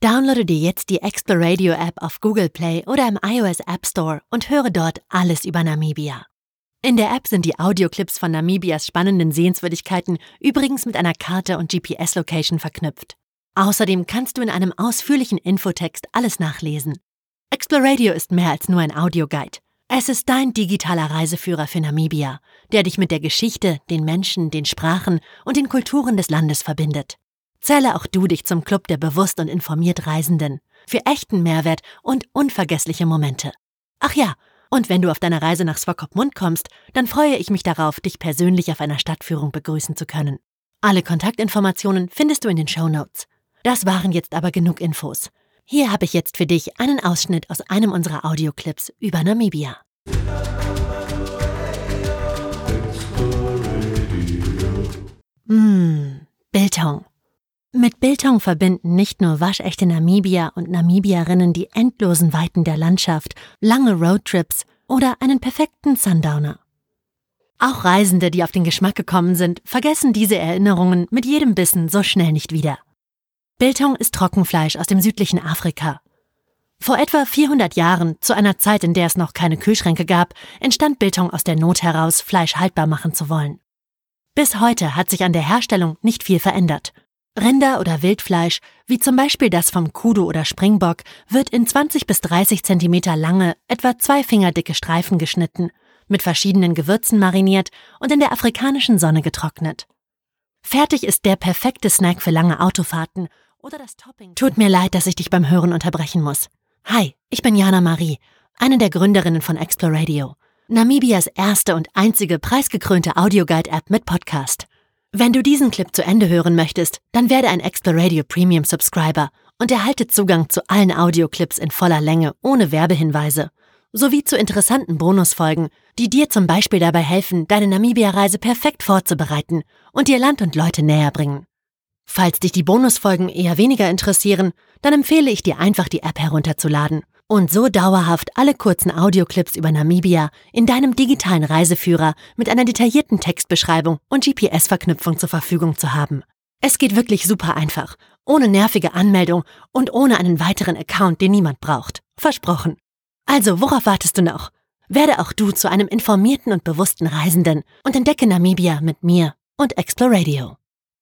Downloade dir jetzt die Exploradio App auf Google Play oder im iOS App Store und höre dort alles über Namibia. In der App sind die Audioclips von Namibias spannenden Sehenswürdigkeiten übrigens mit einer Karte und GPS-Location verknüpft. Außerdem kannst du in einem ausführlichen Infotext alles nachlesen. Exploradio ist mehr als nur ein Audioguide. Es ist dein digitaler Reiseführer für Namibia, der dich mit der Geschichte, den Menschen, den Sprachen und den Kulturen des Landes verbindet. Zähle auch du dich zum Club der bewusst und informiert Reisenden für echten Mehrwert und unvergessliche Momente. Ach ja, und wenn du auf deiner Reise nach Swakopmund kommst, dann freue ich mich darauf, dich persönlich auf einer Stadtführung begrüßen zu können. Alle Kontaktinformationen findest du in den Show Notes. Das waren jetzt aber genug Infos. Hier habe ich jetzt für dich einen Ausschnitt aus einem unserer Audioclips über Namibia. Mmh, Biltong. Mit Biltong verbinden nicht nur waschechte Namibier und Namibierinnen die endlosen Weiten der Landschaft, lange Roadtrips oder einen perfekten Sundowner. Auch Reisende, die auf den Geschmack gekommen sind, vergessen diese Erinnerungen mit jedem Bissen so schnell nicht wieder. Biltong ist Trockenfleisch aus dem südlichen Afrika. Vor etwa 400 Jahren, zu einer Zeit, in der es noch keine Kühlschränke gab, entstand Biltong aus der Not heraus, Fleisch haltbar machen zu wollen. Bis heute hat sich an der Herstellung nicht viel verändert. Rinder- oder Wildfleisch, wie zum Beispiel das vom Kudu oder Springbock, wird in 20 bis 30 Zentimeter lange, etwa zwei Finger dicke Streifen geschnitten, mit verschiedenen Gewürzen mariniert und in der afrikanischen Sonne getrocknet. Fertig ist der perfekte Snack für lange Autofahrten oder das Topping. Tut mir leid, dass ich dich beim Hören unterbrechen muss. Hi, ich bin Jana Marie, eine der Gründerinnen von Exploradio, Namibias erste und einzige preisgekrönte Audioguide-App mit Podcast. Wenn du diesen Clip zu Ende hören möchtest, dann werde ein Exploradio Premium Subscriber und erhalte Zugang zu allen Audioclips in voller Länge ohne Werbehinweise, sowie zu interessanten Bonusfolgen, die dir zum Beispiel dabei helfen, deine Namibia-Reise perfekt vorzubereiten und dir Land und Leute näher bringen. Falls dich die Bonusfolgen eher weniger interessieren, dann empfehle ich dir einfach die App herunterzuladen und so dauerhaft alle kurzen Audioclips über Namibia in deinem digitalen Reiseführer mit einer detaillierten Textbeschreibung und GPS-Verknüpfung zur Verfügung zu haben. Es geht wirklich super einfach, ohne nervige Anmeldung und ohne einen weiteren Account, den niemand braucht. Versprochen. Also, worauf wartest du noch? Werde auch du zu einem informierten und bewussten Reisenden und entdecke Namibia mit mir und Exploradio.